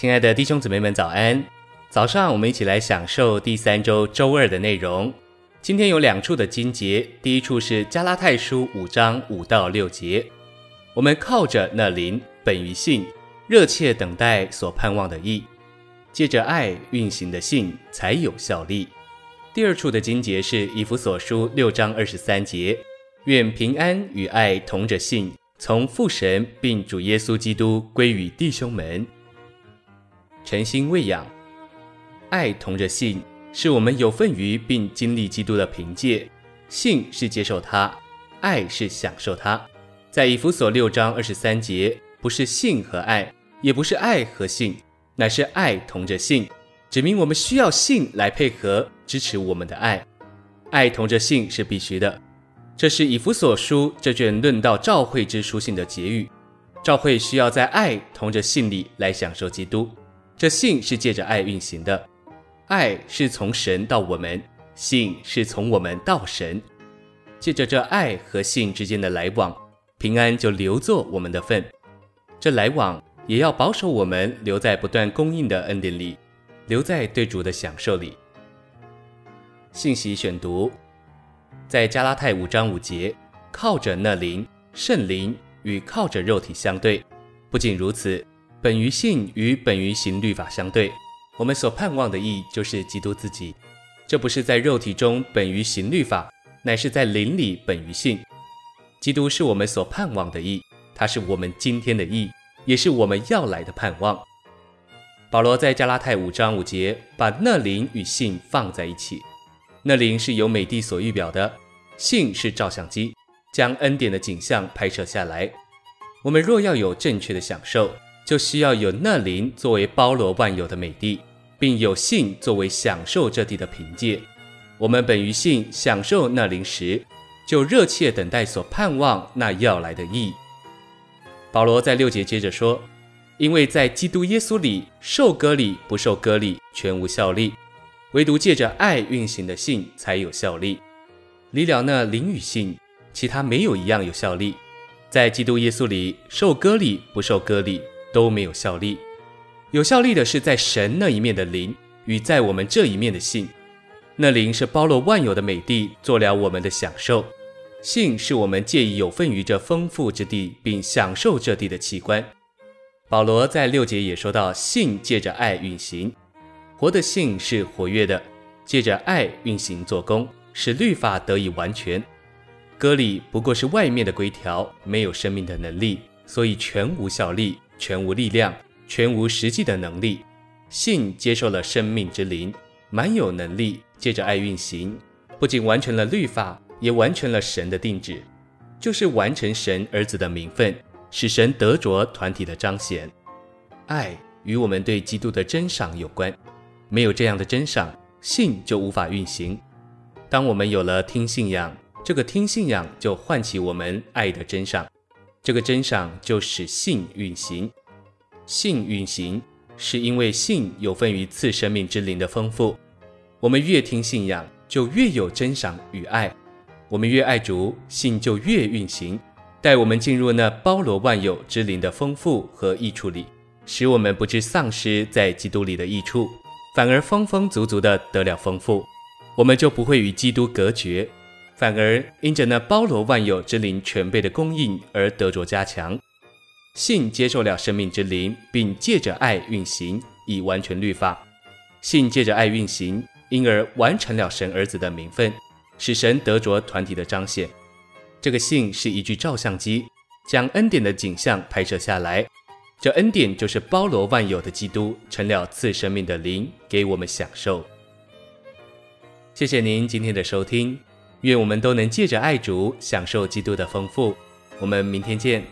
亲爱的弟兄姊妹们，早安！早上我们一起来享受第三周周二的内容。今天有两处的金节，第一处是加拉太书五章五到六节，我们靠着那灵，本于信，热切等待所盼望的义，借着爱运行的信才有效力。第二处的金节是以弗所书六章二十三节，愿平安与爱同着信，从父神并主耶稣基督归于弟兄们。诚心喂养，爱同着信，是我们有份于并经历基督的凭借。信是接受他，爱是享受他。在以弗所六章二十三节，不是信和爱，也不是爱和信，乃是爱同着信，指明我们需要信来配合支持我们的爱。爱同着信是必须的。这是以弗所书这卷论到教会之书信的结语。教会需要在爱同着信里来享受基督。这信是借着爱运行的，爱是从神到我们，信是从我们到神。借着这爱和信之间的来往，平安就留作我们的份。这来往也要保守我们留在不断供应的恩典里，留在对主的享受里。信息选读，在加拉太五章五节，靠着那灵，圣灵与靠着肉体相对。不仅如此。本于信与本于行律法相对，我们所盼望的义就是基督自己。这不是在肉体中本于行律法，乃是在灵里本于信。基督是我们所盼望的义，他是我们今天的义，也是我们要来的盼望。保罗在加拉太五章五节把那灵与信放在一起，那灵是由美地所预表的，信是照相机，将恩典的景象拍摄下来。我们若要有正确的享受，就需要有那灵作为包罗万有的美地，并有信作为享受这地的凭借。我们本于信享受那灵时，就热切等待所盼望那要来的意。保罗在六节接着说：“因为在基督耶稣里，受割礼不受割礼全无效力，唯独借着爱运行的信才有效力。离了那灵与信，其他没有一样有效力。在基督耶稣里，受割礼不受割礼。”都没有效力，有效力的是在神那一面的灵与在我们这一面的信。那灵是包罗万有的美地，做了我们的享受；信是我们借以有份于这丰富之地，并享受这地的器官。保罗在六节也说到，信借着爱运行，活的信是活跃的，借着爱运行做工，使律法得以完全。割礼不过是外面的规条，没有生命的能力，所以全无效力。全无力量，全无实际的能力。信接受了生命之灵，满有能力，借着爱运行，不仅完成了律法，也完成了神的定旨，就是完成神儿子的名分，使神得着团体的彰显。爱与我们对基督的珍赏有关，没有这样的珍赏，信就无法运行。当我们有了听信仰，这个听信仰就唤起我们爱的真赏。这个真赏就是信运行，信运行是因为信有份于次生命之灵的丰富。我们越听信仰，就越有真赏与爱。我们越爱主，信就越运行，带我们进入那包罗万有之灵的丰富和益处里，使我们不致丧失在基督里的益处，反而丰丰足足的得了丰富。我们就不会与基督隔绝。反而因着那包罗万有之灵全备的供应而得着加强，信接受了生命之灵，并借着爱运行，以完全律法。信借着爱运行，因而完成了神儿子的名分，使神得着团体的彰显。这个信是一具照相机，将恩典的景象拍摄下来。这恩典就是包罗万有的基督，成了赐生命的灵，给我们享受。谢谢您今天的收听。愿我们都能借着爱主，享受基督的丰富。我们明天见。